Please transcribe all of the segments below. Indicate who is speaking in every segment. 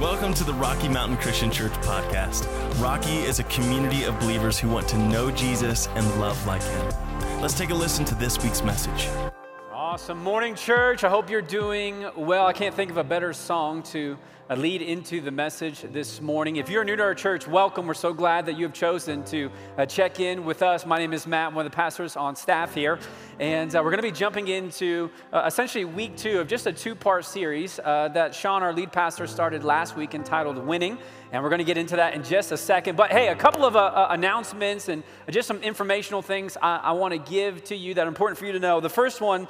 Speaker 1: Welcome to the Rocky Mountain Christian Church podcast. Rocky is a community of believers who want to know Jesus and love like him. Let's take a listen to this week's message.
Speaker 2: Awesome. Morning, church. I hope you're doing well. I can't think of a better song to uh, lead into the message this morning. If you're new to our church, welcome. We're so glad that you have chosen to uh, check in with us. My name is Matt, I'm one of the pastors on staff here. And uh, we're going to be jumping into uh, essentially week two of just a two part series uh, that Sean, our lead pastor, started last week entitled Winning. And we're going to get into that in just a second. But hey, a couple of uh, announcements and just some informational things I, I want to give to you that are important for you to know. The first one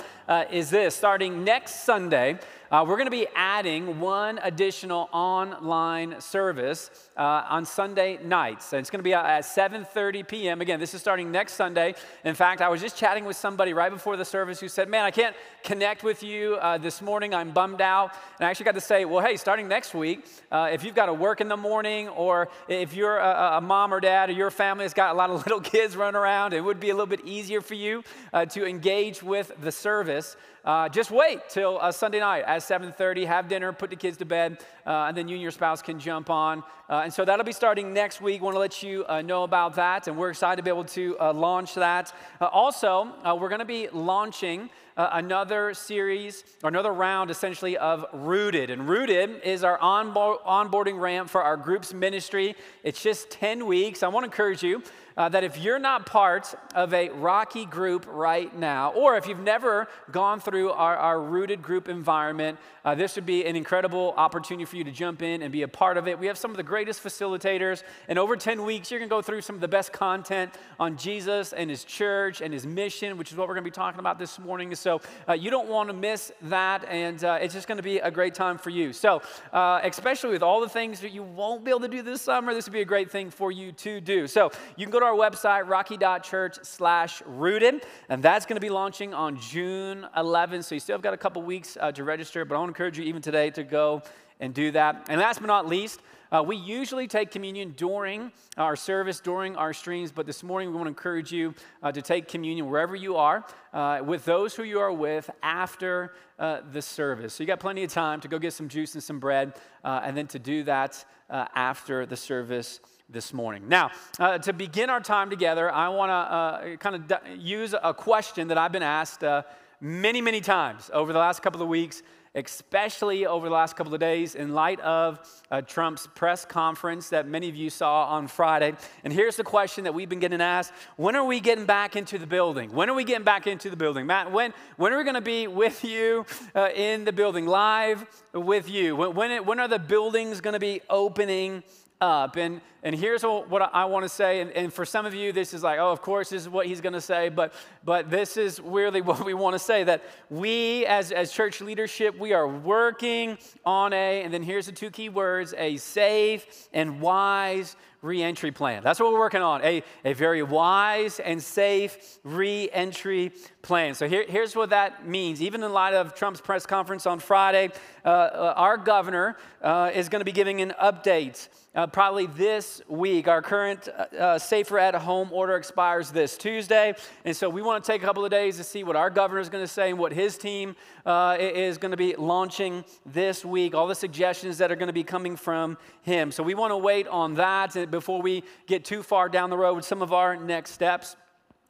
Speaker 2: is this starting next Sunday, uh, we're going to be adding one additional online service uh, on Sunday nights. And it's going to be at 7:30 p.m. Again, this is starting next Sunday. In fact, I was just chatting with somebody right before the service who said, "Man, I can't connect with you uh, this morning. I'm bummed out." And I actually got to say, "Well, hey, starting next week, uh, if you've got to work in the morning, or if you're a, a, mom or dad, or your family has got a lot of little kids running around, it would be a little bit easier for you uh, to engage with the service." Uh, just wait till uh, Sunday night at 7:30. Have dinner, put the kids to bed, uh, and then you and your spouse can jump on. Uh, and so that'll be starting next week. Want to let you uh, know about that, and we're excited to be able to uh, launch that. also, we're going to be launching. Uh, another series or another round essentially of Rooted. And Rooted is our onboard, onboarding ramp for our group's ministry. It's just 10 weeks. I want to encourage you uh, that if you're not part of a Rocky group right now, or if you've never gone through our, our rooted group environment, uh, this would be an incredible opportunity for you to jump in and be a part of it. We have some of the greatest facilitators, and over 10 weeks, you're going to go through some of the best content on Jesus and his church and his mission, which is what we're going to be talking about this morning. So uh, you don't want to miss that, and uh, it's just going to be a great time for you. So, uh, especially with all the things that you won't be able to do this summer, this would be a great thing for you to do. So you can go to our website, rocky.church slash rooted, and that's going to be launching on June 11th. So you still have got a couple weeks uh, to register, but I want to encourage you even today to go and do that. And last but not least, uh, we usually take communion during our service, during our streams, but this morning we want to encourage you uh, to take communion wherever you are uh, with those who you are with after uh, the service. So you got plenty of time to go get some juice and some bread, uh, and then to do that uh, after the service this morning. Now, uh, to begin our time together, I want to uh, kind of d- use a question that I've been asked uh, many, many times over the last couple of weeks, especially over the last couple of days, in light of uh, Trump's press conference that many of you saw on Friday. And here's the question that we've been getting asked When are we getting back into the building? When are we getting back into the building? Matt, when, when are we going to be with you uh, in the building, live with you? When, when, it, when are the buildings going to be opening up. And, and here's what I want to say. And, and for some of you, this is like, oh, of course, this is what he's going to say. But, but this is really what we want to say that we, as, as church leadership, we are working on a, and then here's the two key words a safe and wise reentry plan. That's what we're working on a, a very wise and safe reentry plan. So here, here's what that means. Even in light of Trump's press conference on Friday, uh, uh, our governor uh, is going to be giving an update uh, probably this week. Our current uh, uh, safer at home order expires this Tuesday. And so we want to take a couple of days to see what our governor is going to say and what his team uh, is going to be launching this week, all the suggestions that are going to be coming from him. So we want to wait on that before we get too far down the road with some of our next steps.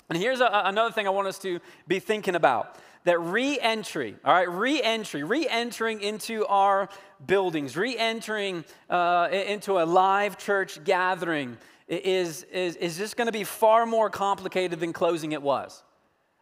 Speaker 2: And here's a, another thing I want us to be thinking about that re entry, all right, re entry, re entering into our buildings, re entering uh, into a live church gathering is, is, is just going to be far more complicated than closing it was.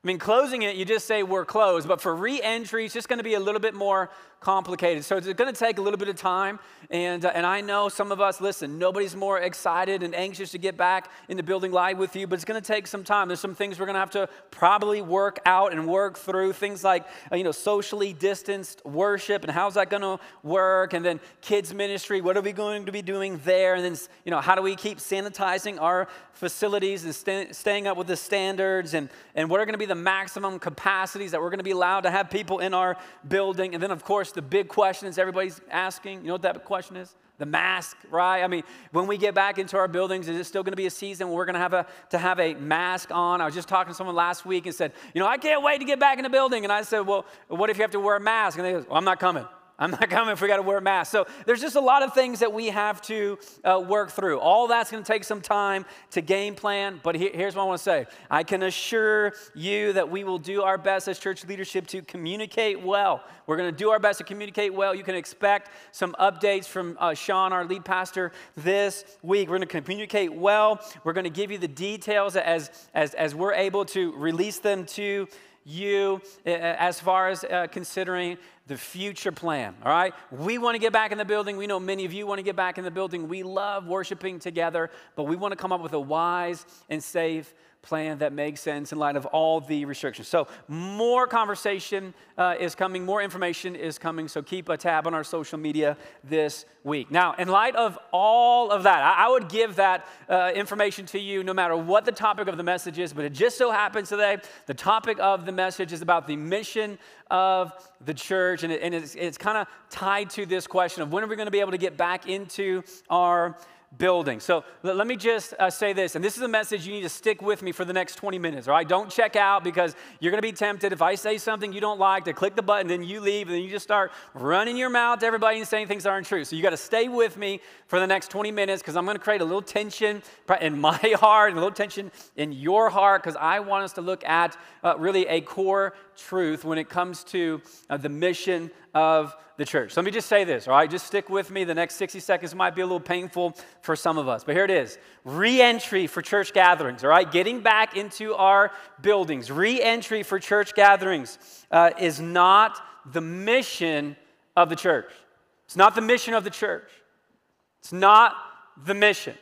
Speaker 2: I mean, closing it, you just say we're closed, but for re entry, it's just going to be a little bit more complicated. So it's going to take a little bit of time. And, uh, and I know some of us, listen, nobody's more excited and anxious to get back in the building live with you, but it's going to take some time. There's some things we're going to have to probably work out and work through. Things like, uh, you know, socially distanced worship and how's that going to work? And then kids' ministry, what are we going to be doing there? And then, you know, how do we keep sanitizing our facilities and st- staying up with the standards? And, and what are going to be the maximum capacities that we're going to be allowed to have people in our building? And then, of course, the big questions everybody's asking. You know what that question is? The mask, right? I mean, when we get back into our buildings, is it still going to be a season where we're going to have a to have a mask on? I was just talking to someone last week and said, you know, I can't wait to get back in the building. And I said, well, what if you have to wear a mask? And they go, well, I'm not coming. I'm not coming if we got to wear a mask. So there's just a lot of things that we have to uh, work through. All that's going to take some time to game plan. But he, here's what I want to say I can assure you that we will do our best as church leadership to communicate well. We're going to do our best to communicate well. You can expect some updates from uh, Sean, our lead pastor, this week. We're going to communicate well. We're going to give you the details as, as, as we're able to release them to you uh, as far as uh, considering the future plan, all right? We want to get back in the building. We know many of you want to get back in the building. We love worshiping together, but we want to come up with a wise and safe plan that makes sense in light of all the restrictions. So, more conversation uh, is coming, more information is coming. So, keep a tab on our social media this week. Now, in light of all of that, I, I would give that uh, information to you no matter what the topic of the message is, but it just so happens today the topic of the message is about the mission of the church, and, it, and it's, it's kind of tied to this question of when are we going to be able to get back into our building. So let me just uh, say this, and this is a message you need to stick with me for the next 20 minutes, all right? Don't check out because you're going to be tempted if I say something you don't like to click the button, then you leave, and then you just start running your mouth to everybody and saying things that aren't true. So you got to stay with me for the next 20 minutes because I'm going to create a little tension in my heart and a little tension in your heart because I want us to look at uh, really a core truth when it comes to uh, the mission of the church. So let me just say this, all right? Just stick with me. The next 60 seconds might be a little painful for some of us, but here it is re entry for church gatherings, all right? Getting back into our buildings. Re entry for church gatherings uh, is not the mission of the church. It's not the mission of the church. It's not the mission.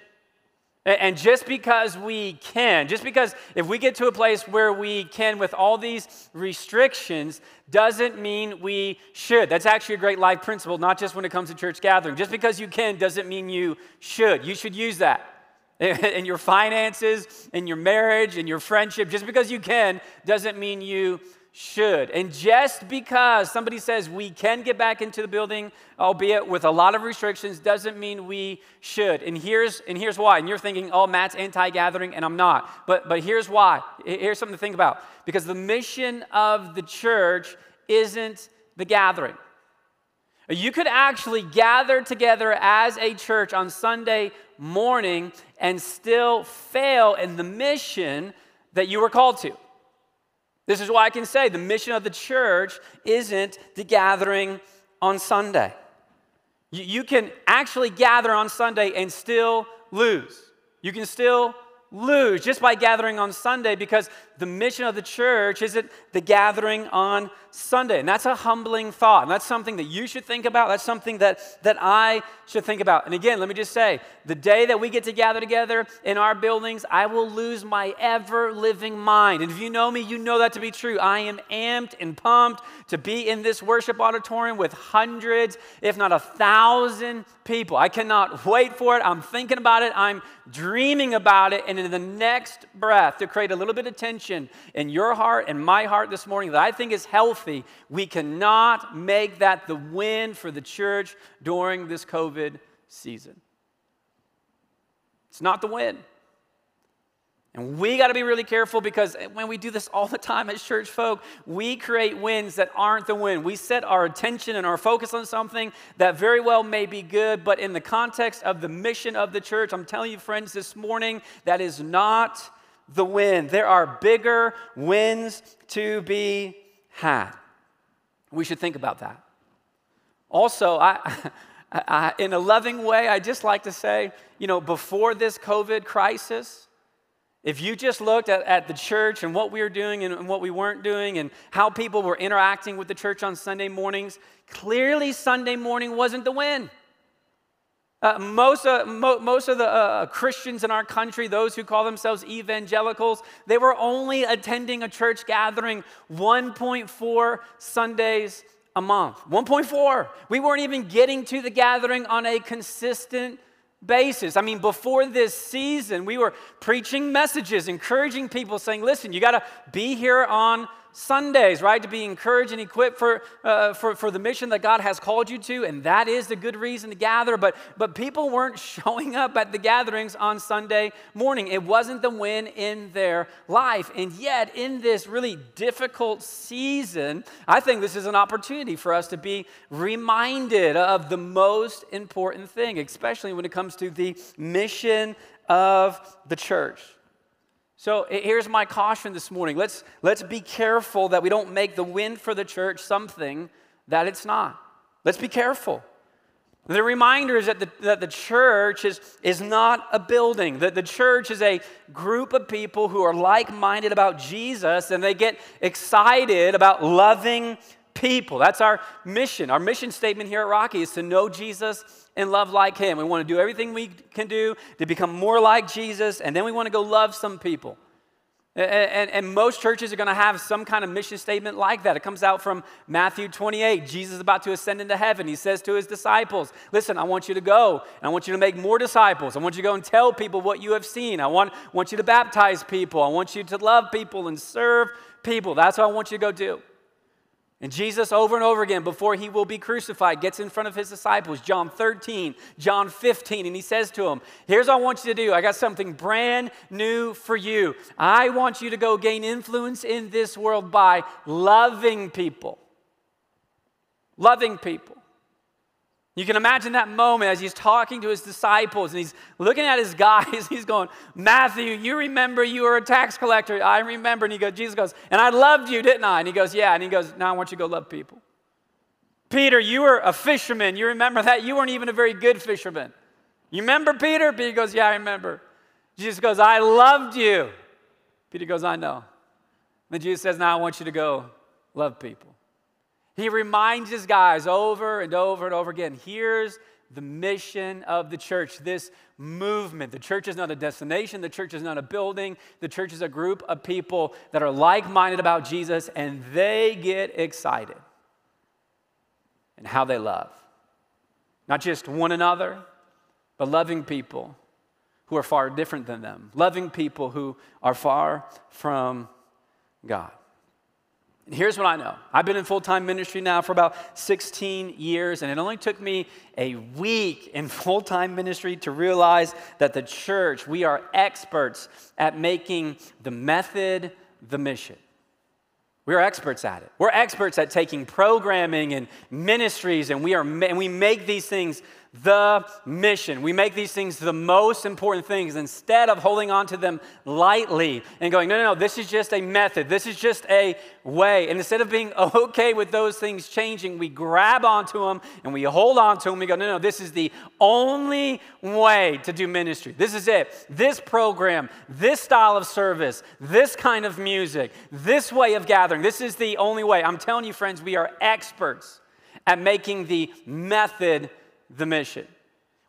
Speaker 2: And just because we can, just because if we get to a place where we can with all these restrictions, doesn't mean we should. That's actually a great life principle, not just when it comes to church gathering. Just because you can doesn't mean you should. You should use that in your finances, in your marriage, in your friendship. Just because you can doesn't mean you should. And just because somebody says we can get back into the building, albeit with a lot of restrictions, doesn't mean we should. And here's, and here's why. And you're thinking, oh, Matt's anti gathering, and I'm not. But, but here's why. Here's something to think about. Because the mission of the church isn't the gathering. You could actually gather together as a church on Sunday morning and still fail in the mission that you were called to. This is why I can say the mission of the church isn't the gathering on Sunday. You, you can actually gather on Sunday and still lose. You can still lose just by gathering on Sunday because the mission of the church isn't the gathering on Sunday. And that's a humbling thought. And that's something that you should think about. That's something that, that I should think about. And again, let me just say the day that we get to gather together in our buildings, I will lose my ever living mind. And if you know me, you know that to be true. I am amped and pumped to be in this worship auditorium with hundreds, if not a thousand people. I cannot wait for it. I'm thinking about it. I'm dreaming about it. And in the next breath, to create a little bit of tension in your heart and my heart this morning that I think is healthy, we cannot make that the win for the church during this COVID season. It's not the win. And we got to be really careful because when we do this all the time as church folk, we create wins that aren't the win. We set our attention and our focus on something that very well may be good, but in the context of the mission of the church, I'm telling you, friends, this morning, that is not the win. There are bigger wins to be had. We should think about that. Also, I. I, in a loving way, I just like to say, you know, before this COVID crisis, if you just looked at, at the church and what we were doing and, and what we weren't doing and how people were interacting with the church on Sunday mornings, clearly Sunday morning wasn't the win. Uh, most, uh, mo- most of the uh, Christians in our country, those who call themselves evangelicals, they were only attending a church gathering 1.4 Sundays a month. 1.4. We weren't even getting to the gathering on a consistent basis. I mean, before this season, we were preaching messages, encouraging people, saying, listen, you got to be here on Sundays, right? To be encouraged and equipped for, uh, for, for the mission that God has called you to, and that is the good reason to gather. But, but people weren't showing up at the gatherings on Sunday morning. It wasn't the win in their life. And yet, in this really difficult season, I think this is an opportunity for us to be reminded of the most important thing, especially when it comes to the mission of the church. So here's my caution this morning. Let's, let's be careful that we don't make the win for the church something that it's not. Let's be careful. The reminder is that the, that the church is, is not a building, that the church is a group of people who are like minded about Jesus and they get excited about loving people. That's our mission. Our mission statement here at Rocky is to know Jesus and love like him. We want to do everything we can do to become more like Jesus, and then we want to go love some people. And, and, and, most churches are going to have some kind of mission statement like that. It comes out from Matthew 28. Jesus is about to ascend into heaven. He says to his disciples, Listen, I want you to go, and I want you to make more disciples. I want you to go and tell people what you have seen. I want, want you to baptize people. I want you to love people and serve people. That's what I want you to go do. And Jesus, over and over again, before he will be crucified, gets in front of his disciples, John 13, John 15, and he says to them, Here's what I want you to do. I got something brand new for you. I want you to go gain influence in this world by loving people. Loving people. You can imagine that moment as he's talking to his disciples and he's looking at his guys. He's going, Matthew, you remember you were a tax collector. I remember. And he goes, Jesus goes, and I loved you, didn't I? And he goes, Yeah. And he goes, Now I want you to go love people. Peter, you were a fisherman. You remember that? You weren't even a very good fisherman. You remember Peter? Peter goes, Yeah, I remember. Jesus goes, I loved you. Peter goes, I know. Then Jesus says, Now I want you to go love people. He reminds his guys over and over and over again here's the mission of the church, this movement. The church is not a destination, the church is not a building, the church is a group of people that are like minded about Jesus and they get excited and how they love. Not just one another, but loving people who are far different than them, loving people who are far from God. Here's what I know I've been in full time ministry now for about 16 years, and it only took me a week in full time ministry to realize that the church, we are experts at making the method the mission. We're experts at it. We're experts at taking programming and ministries, and we, are, and we make these things the mission. We make these things the most important things instead of holding on to them lightly and going, no, no, no, this is just a method. This is just a way. And instead of being okay with those things changing, we grab onto them and we hold on to them. We go, no, no, this is the only way to do ministry. This is it. This program, this style of service, this kind of music, this way of gathering, this is the only way. I'm telling you, friends, we are experts at making the method the mission.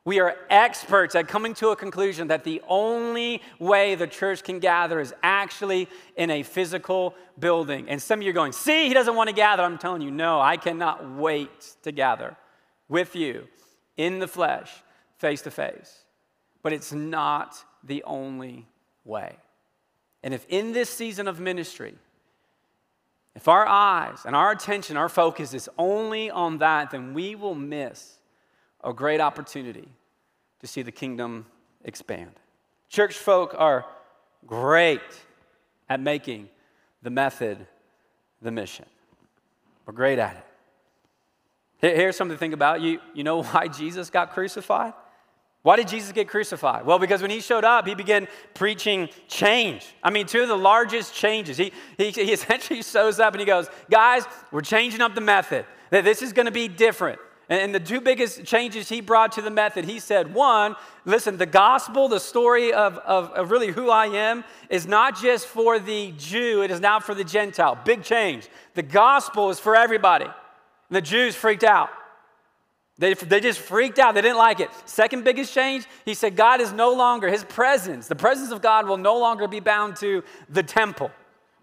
Speaker 2: We are experts at coming to a conclusion that the only way the church can gather is actually in a physical building. And some of you are going, see, he doesn't want to gather. I'm telling you, no, I cannot wait to gather with you in the flesh, face to face. But it's not the only way. And if in this season of ministry, if our eyes and our attention, our focus is only on that, then we will miss a great opportunity to see the kingdom expand. Church folk are great at making the method the mission. We're great at it. Here's something to think about. You, you know why Jesus got crucified? Why did Jesus get crucified? Well, because when he showed up, he began preaching change. I mean, two of the largest changes. He, he, he essentially shows up and he goes, Guys, we're changing up the method. This is going to be different. And the two biggest changes he brought to the method, he said, one, listen, the gospel, the story of, of, of, really who I am, is not just for the Jew, it is now for the Gentile. Big change. The gospel is for everybody. The Jews freaked out. They, they just freaked out. They didn't like it. Second biggest change, he said, God is no longer, his presence, the presence of God will no longer be bound to the temple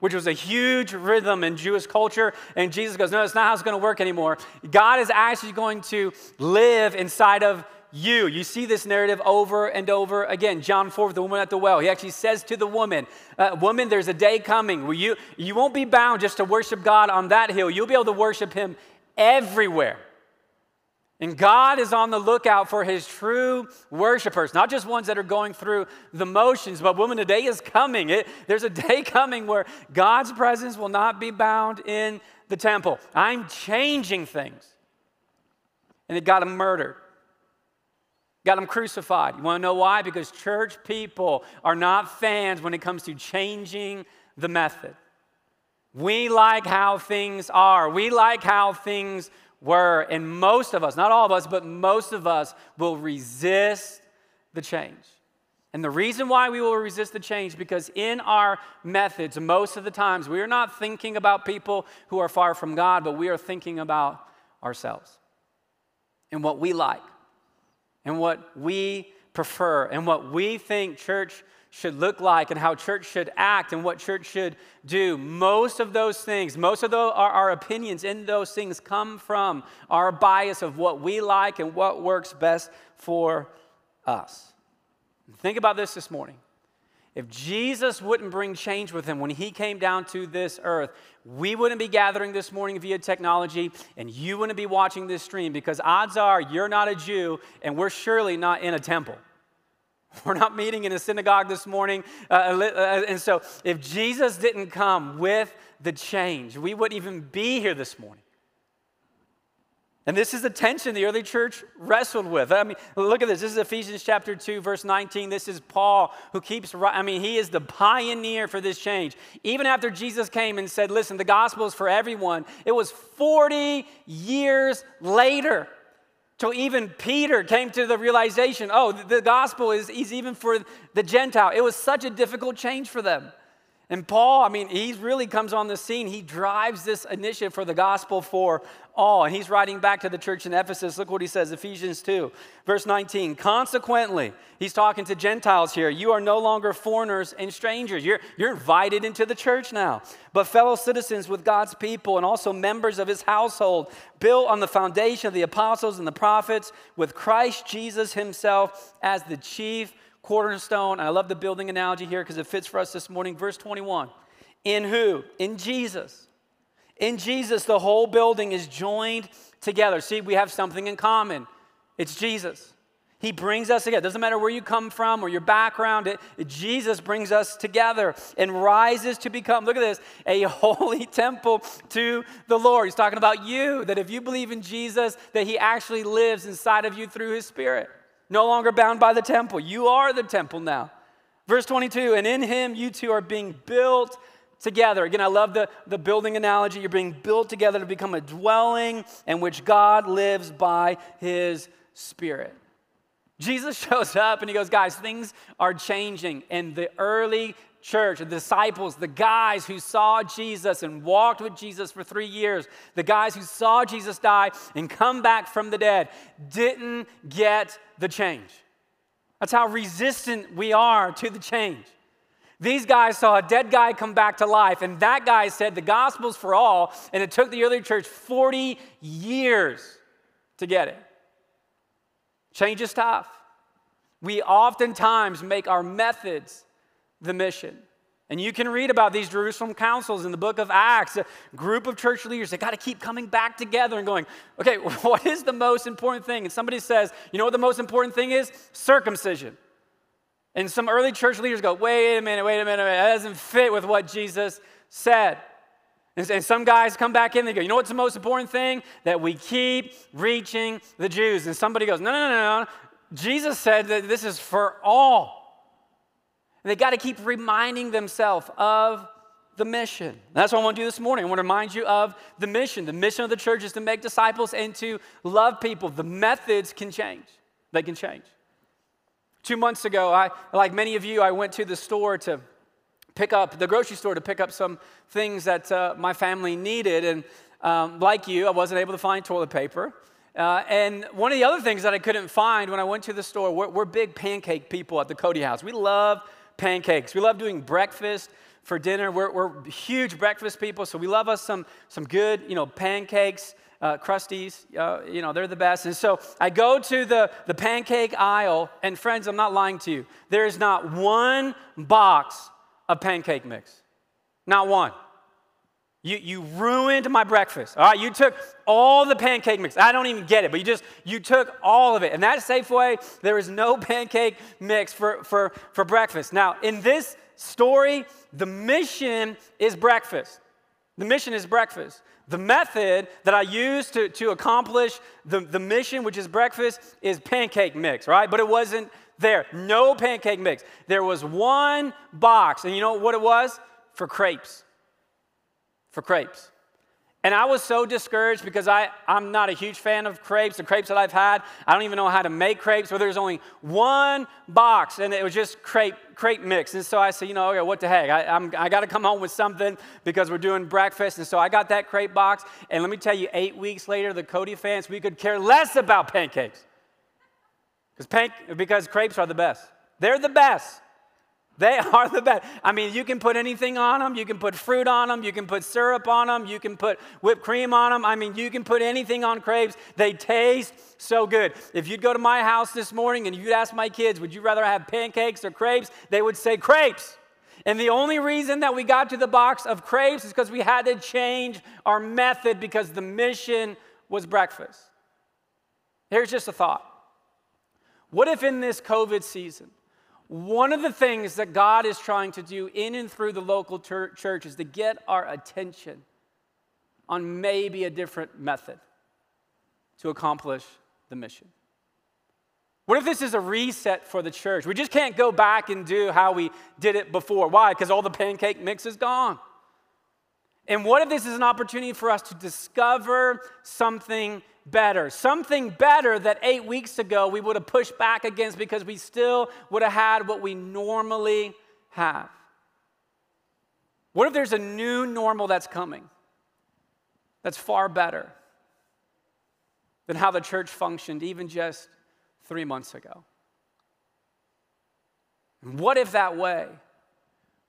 Speaker 2: which was a huge rhythm in Jewish culture. And Jesus goes, No, that's not how it's going to work anymore. God is actually going to live inside of you. You see this narrative over and over again. John 4, the woman at the well, he actually says to the woman, uh, Woman, there's a day coming where you, you won't be bound just to worship God on that hill. You'll be able to worship Him everywhere. And God is on the lookout for his true worshipers, not just ones that are going through the motions, but woman, a day is coming. It, there's a day coming where God's presence will not be bound in the temple. I'm changing things. And it got him murdered, got him crucified. You want to know why? Because church people are not fans when it comes to changing the method. We like how things are, we like how things were, and most of us, not all of us, but most of us will resist the change. And the reason why we will resist the change because in our methods most of the times we are not thinking about people who are far from God, but we are thinking about ourselves and what we like and what we prefer and what we think church should look like and how church should act and what church should do. Most of those things, most of our, our opinions in those things come from our bias of what we like and what works best for us. Think about this this morning. If Jesus wouldn't bring change with him when he came down to this earth, we wouldn't be gathering this morning via technology and you wouldn't be watching this stream because odds are you're not a Jew and we're surely not in a temple. We're not meeting in a synagogue this morning. Uh, uh, and so, if Jesus didn't come with the change, we wouldn't even be here this morning. And this is the tension the early church wrestled with. I mean, look at this. This is Ephesians chapter 2, verse 19. This is Paul who keeps, I mean, he is the pioneer for this change. Even after Jesus came and said, listen, the gospel is for everyone, it was 40 years later so even Peter came to the realization oh, the gospel is, is even for the Gentile. It was such a difficult change for them. And Paul, I mean, he really comes on the scene. He drives this initiative for the gospel for all. And he's writing back to the church in Ephesus. Look what he says Ephesians 2, verse 19. Consequently, he's talking to Gentiles here. You are no longer foreigners and strangers. You're, you're invited into the church now, but fellow citizens with God's people and also members of his household, built on the foundation of the apostles and the prophets, with Christ Jesus himself as the chief cornerstone. I love the building analogy here because it fits for us this morning. Verse 21 In who? In Jesus. In Jesus, the whole building is joined together. See, we have something in common it's Jesus. He brings us together. Doesn't matter where you come from or your background, it, Jesus brings us together and rises to become, look at this, a holy temple to the Lord. He's talking about you, that if you believe in Jesus, that He actually lives inside of you through His Spirit no longer bound by the temple. You are the temple now. Verse 22 and in him you two are being built together. Again, I love the, the building analogy. You're being built together to become a dwelling in which God lives by his Spirit. Jesus shows up and he goes, Guys, things are changing. And the early church, the disciples, the guys who saw Jesus and walked with Jesus for three years, the guys who saw Jesus die and come back from the dead, didn't get the change. That's how resistant we are to the change. These guys saw a dead guy come back to life, and that guy said the gospel's for all, and it took the early church 40 years to get it. Change is tough. We oftentimes make our methods the mission. And you can read about these Jerusalem councils in the book of Acts, a group of church leaders that got to keep coming back together and going, okay, what is the most important thing? And somebody says, you know what the most important thing is? Circumcision. And some early church leaders go, wait a minute, wait a minute, that doesn't fit with what Jesus said. And, some guys come back in, they go, you know what's the most important thing? That we keep reaching the Jews. And somebody goes, no, no, no, no. Jesus said that this is for all. They got to keep reminding themselves of the mission. That's what I want to do this morning. I want to remind you of the mission. The mission of the church is to make disciples and to love people. The methods can change, they can change. Two months ago, I, like many of you, I went to the store to pick up, the grocery store to pick up some things that uh, my family needed. And um, like you, I wasn't able to find toilet paper. Uh, and one of the other things that I couldn't find when I went to the store, we're, we're big pancake people at the Cody House. We love pancakes. We love doing breakfast for dinner. We're, we're huge breakfast people, so we love us some, some good, you know, pancakes. uh, Krusteaz, uh, you know, they're the best. And so I go to the, the pancake aisle, and friends, I'm not lying to you. There is not one box of pancake mix. Not one. You, you ruined my breakfast. All right, you took all the pancake mix. I don't even get it, but you just, you took all of it. And that Safeway, there is no pancake mix for, for, for breakfast. Now, in this story, the mission is breakfast. The mission is breakfast. The method that I use to, to accomplish the, the mission, which is breakfast, is pancake mix, right? But it wasn't there. No pancake mix. There was one box, and you know what it was? For crepes for crepes. And I was so discouraged because I, I'm not a huge fan of crepes, the crepes that I've had. I don't even know how to make crepes, but there's only one box and it was just crepe, crepe mix. And so I said, you know, okay, what the heck? I, I'm, I got to come home with something because we're doing breakfast. And so I got that crepe box. And let me tell you, eight weeks later, the Cody fans, we could care less about pancakes because, pan- because crepes are the best. They're the best. They are the best. I mean, you can put anything on them. You can put fruit on them. You can put syrup on them. You can put whipped cream on them. I mean, you can put anything on crepes. They taste so good. If you'd go to my house this morning and you'd ask my kids, would you rather have pancakes or crepes? They would say crepes. And the only reason that we got to the box of crepes is because we had to change our method because the mission was breakfast. Here's just a thought. What if in this COVID season, one of the things that God is trying to do in and through the local church is to get our attention on maybe a different method to accomplish the mission. What if this is a reset for the church? We just can't go back and do how we did it before. Why? Because all the pancake mix is gone. And what if this is an opportunity for us to discover something better, something better that eight weeks ago we would have pushed back against because we still would have had what we normally have. What if there's a new normal that's coming that's far better than how the church functioned even just three months ago? And what if that way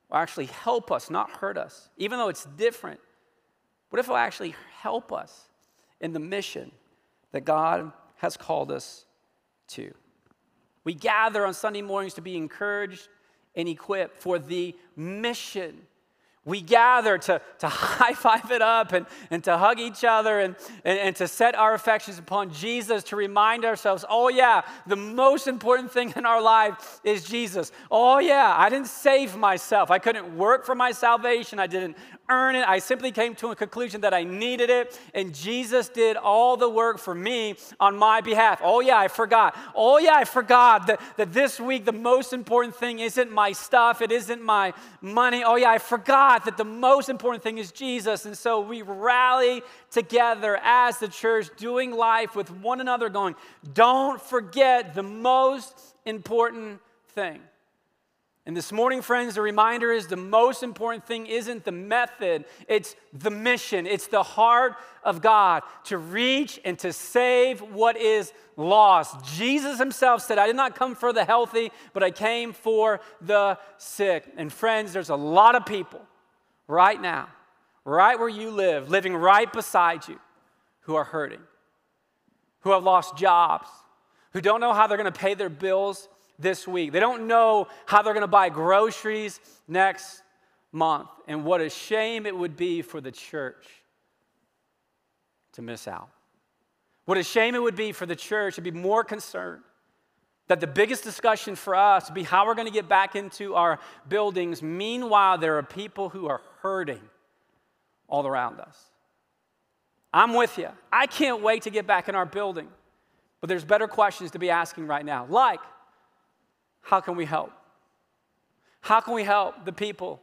Speaker 2: will actually help us, not hurt us, even though it's different? What if it will actually help us in the mission that God has called us to. We gather on Sunday mornings to be encouraged and equipped for the mission we gather to, to high five it up and, and to hug each other and, and, and, to set our affections upon Jesus, to remind ourselves, oh, yeah, the most important thing in our life is Jesus. Oh, yeah, I didn't save myself. I couldn't work for my salvation. I didn't earn it. I simply came to a conclusion that I needed it, and Jesus did all the work for me on my behalf. Oh, yeah, I forgot. Oh, yeah, I forgot that, that this week the most important thing isn't my stuff, it isn't my money. Oh, yeah, I forgot that the most important thing is Jesus. And so we rally together as the church, doing life with one another, going, don't forget the most important thing. And this morning, friends, the reminder is the most important thing isn't the method, it's the mission. It's the heart of God to reach and to save what is lost. Jesus himself said, I did not come for the healthy, but I came for the sick. And friends, there's a lot of people right now, right where you live, living right beside you, who are hurting, who have lost jobs, who don't know how they're going to pay their bills this week. They don't know how they're going to buy groceries next month. And what a shame it would be for the church to miss out. What a shame it would be for the church to be more concerned that the biggest discussion for us be how we're going to get back into our buildings. Meanwhile, there are people who are hurting all around us. I'm with you. I can't wait to get back in our building. But there's better questions to be asking right now, like, how can we help? How can we help the people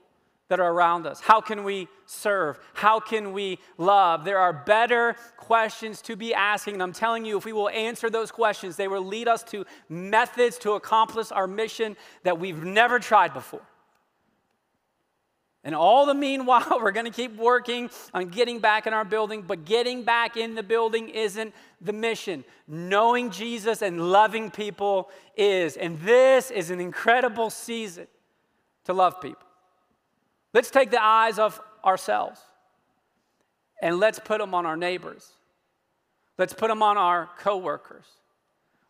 Speaker 2: that are around us? How can we serve? How can we love? There are better questions to be asking. And I'm telling you, if we will answer those questions, they will lead us to methods to accomplish our mission that we've never tried before. And all the meanwhile, we're going to keep working on getting back in our building, but getting back in the building isn't the mission. Knowing Jesus and loving people is. And this is an incredible season to love people. Let's take the eyes off ourselves and let's put them on our neighbors Let's put them on our coworkers.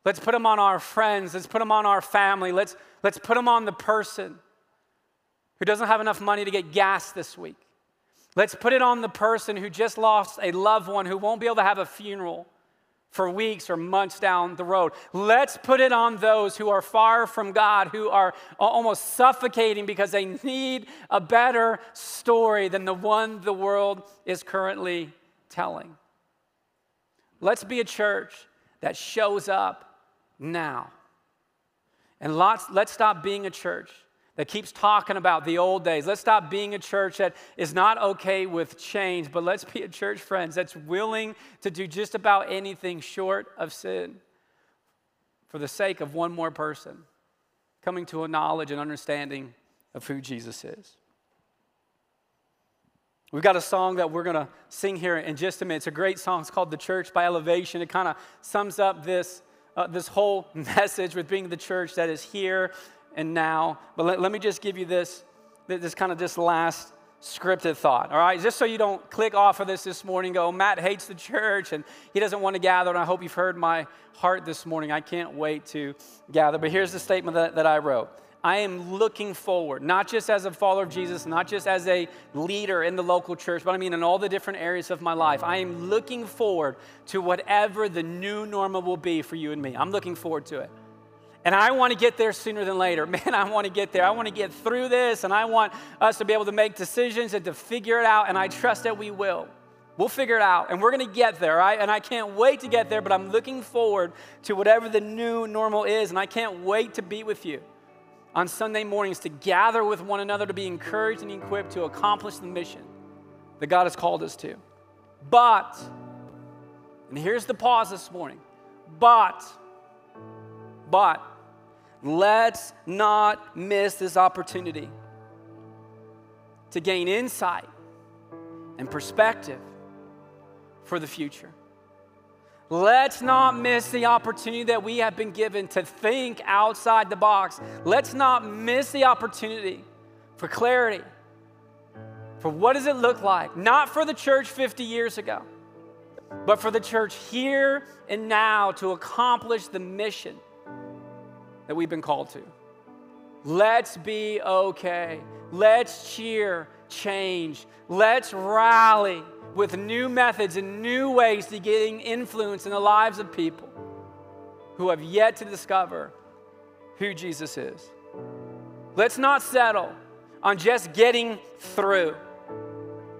Speaker 2: Let's put them on our friends. Let's put them on our family. Let's, let's put them on the person who doesn't have enough money to get gas this week. Let's put it on the person who just lost a loved one who won't be able to have a funeral for weeks or months down the road. Let's put it on those who are far from God, who are almost suffocating because they need a better story than the one the world is currently telling. Let's be a church that shows up now. And lots, let's stop being a church that keeps talking about the old days. Let's stop being a church that is not okay with change, but let's be a church, friends, that's willing to do just about anything short of sin for the sake of one more person coming to a knowledge and understanding of who Jesus is. We've got a song that we're going to sing here in just a minute. It's a great song. It's called The Church by Elevation. It kind of sums up this, uh, this whole message with being the church that is here and now. But let, let me just give you this, this kind of this last scripted thought, all right? Just so you don't click off of this this morning, go, Matt hates the church and he doesn't want to gather. And I hope you've heard my heart this morning. I can't wait to gather. But here's the statement that, that I wrote. I am looking forward, not just as a follower of Jesus, not just as a leader in the local church, but I mean in all the different areas of my life. I am looking forward to whatever the new normal will be for you and me. I'm looking forward to it. And I want to get there sooner than later. Man, I want to get there. I want to get through this, and I want us to be able to make decisions and to figure it out, and I trust that we will. We'll figure it out, and we're going to get there, right? And I can't wait to get there, but I'm looking forward to whatever the new normal is, and I can't wait to be with you on Sunday mornings to gather with one another, to be encouraged and equipped to accomplish the mission that God has called us to. But, and here's the pause this morning, but, but, let's not miss this opportunity to gain insight and perspective for the future. Let's not miss the opportunity that we have been given to think outside the box. Let's not miss the opportunity for clarity. For what does it look like? Not for the church 50 years ago, but for the church here and now to accomplish the mission that we've been called to. Let's be okay. Let's cheer change. Let's rally with new methods and new ways to getting influence in the lives of people who have yet to discover who Jesus is. Let's not settle on just getting through.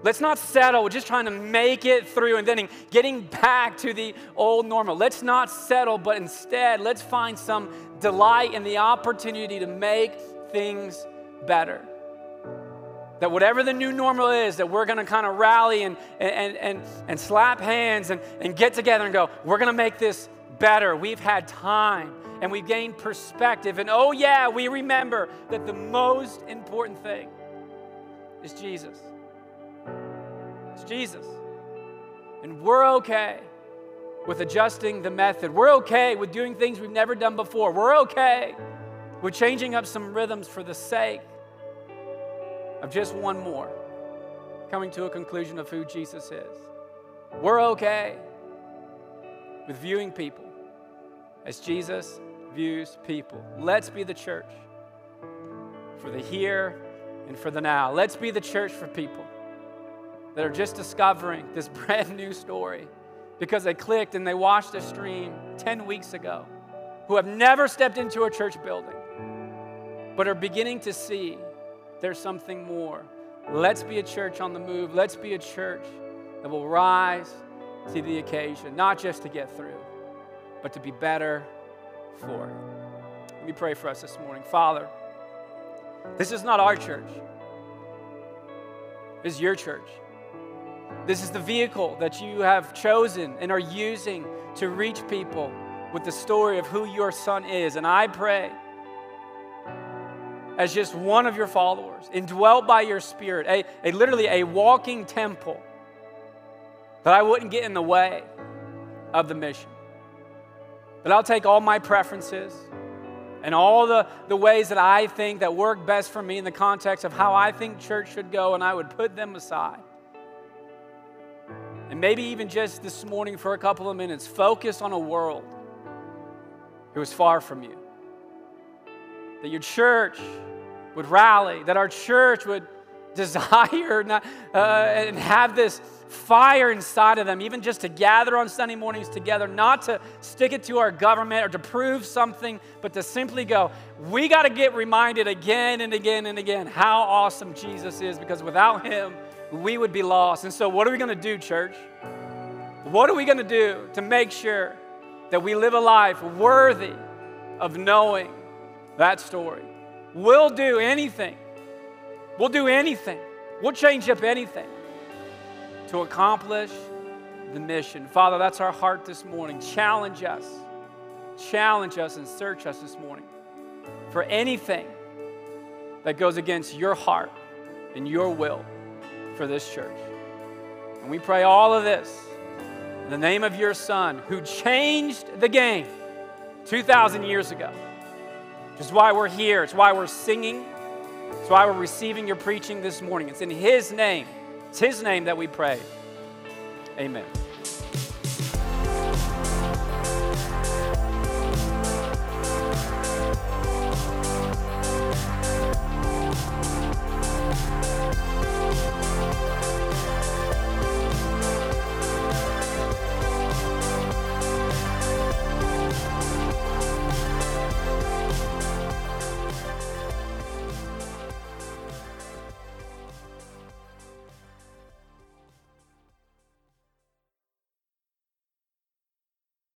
Speaker 2: Let's not settle with just trying to make it through and then getting back to the old normal. Let's not settle, but instead, let's find some delight in the opportunity to make things better. That whatever the new normal is, that we're gonna kind of rally and, and, and, and slap hands and, and get together and go, we're gonna make this better. We've had time and we've gained perspective. And oh, yeah, we remember that the most important thing is Jesus. It's Jesus. And we're okay with adjusting the method. We're okay with doing things we've never done before. We're okay with changing up some rhythms for the sake of just one more coming to a conclusion of who Jesus is. We're okay with viewing people as Jesus views people. Let's be the church for the here and for the now. Let's be the church for people that are just discovering this brand new story because they clicked and they watched a stream 10 weeks ago, who have never stepped into a church building, but are beginning to see there's something more. Let's be a church on the move. Let's be a church that will rise to the occasion, not just to get through, but to be better for it. Let me pray for us this morning. Father, this is not our church, is your church. This is the vehicle that you have chosen and are using to reach people with the story of who your son is. And I pray, as just one of your followers, indwelt by your spirit, a, a literally a walking temple, that I wouldn't get in the way of the mission. That I'll take all my preferences and all the, the ways that I think that work best for me in the context of how I think church should go, and I would put them aside and maybe even just this morning for a couple of minutes, focus on a world who is far from you. That your church would rally, that our church would desire not, uh, and have this fire inside of them, even just to gather on Sunday mornings together, not to stick it to our government or to prove something, but to simply go, we got to get reminded again and again and again how awesome Jesus is, because without him, we would be lost. And so, what are we going to do, church? What are we going to do to make sure that we live a life worthy of knowing that story? We'll do anything. We'll do anything. We'll change up anything to accomplish the mission. Father, that's our heart this morning. Challenge us. Challenge us and search us this morning for anything that goes against your heart and your will for this church. And we pray all of this in the name of your Son who changed the game 2,000 years ago. Which is why we're here. It's why we're singing. It's why we're receiving your preaching this morning. It's in His name. It's His name that we pray. Amen.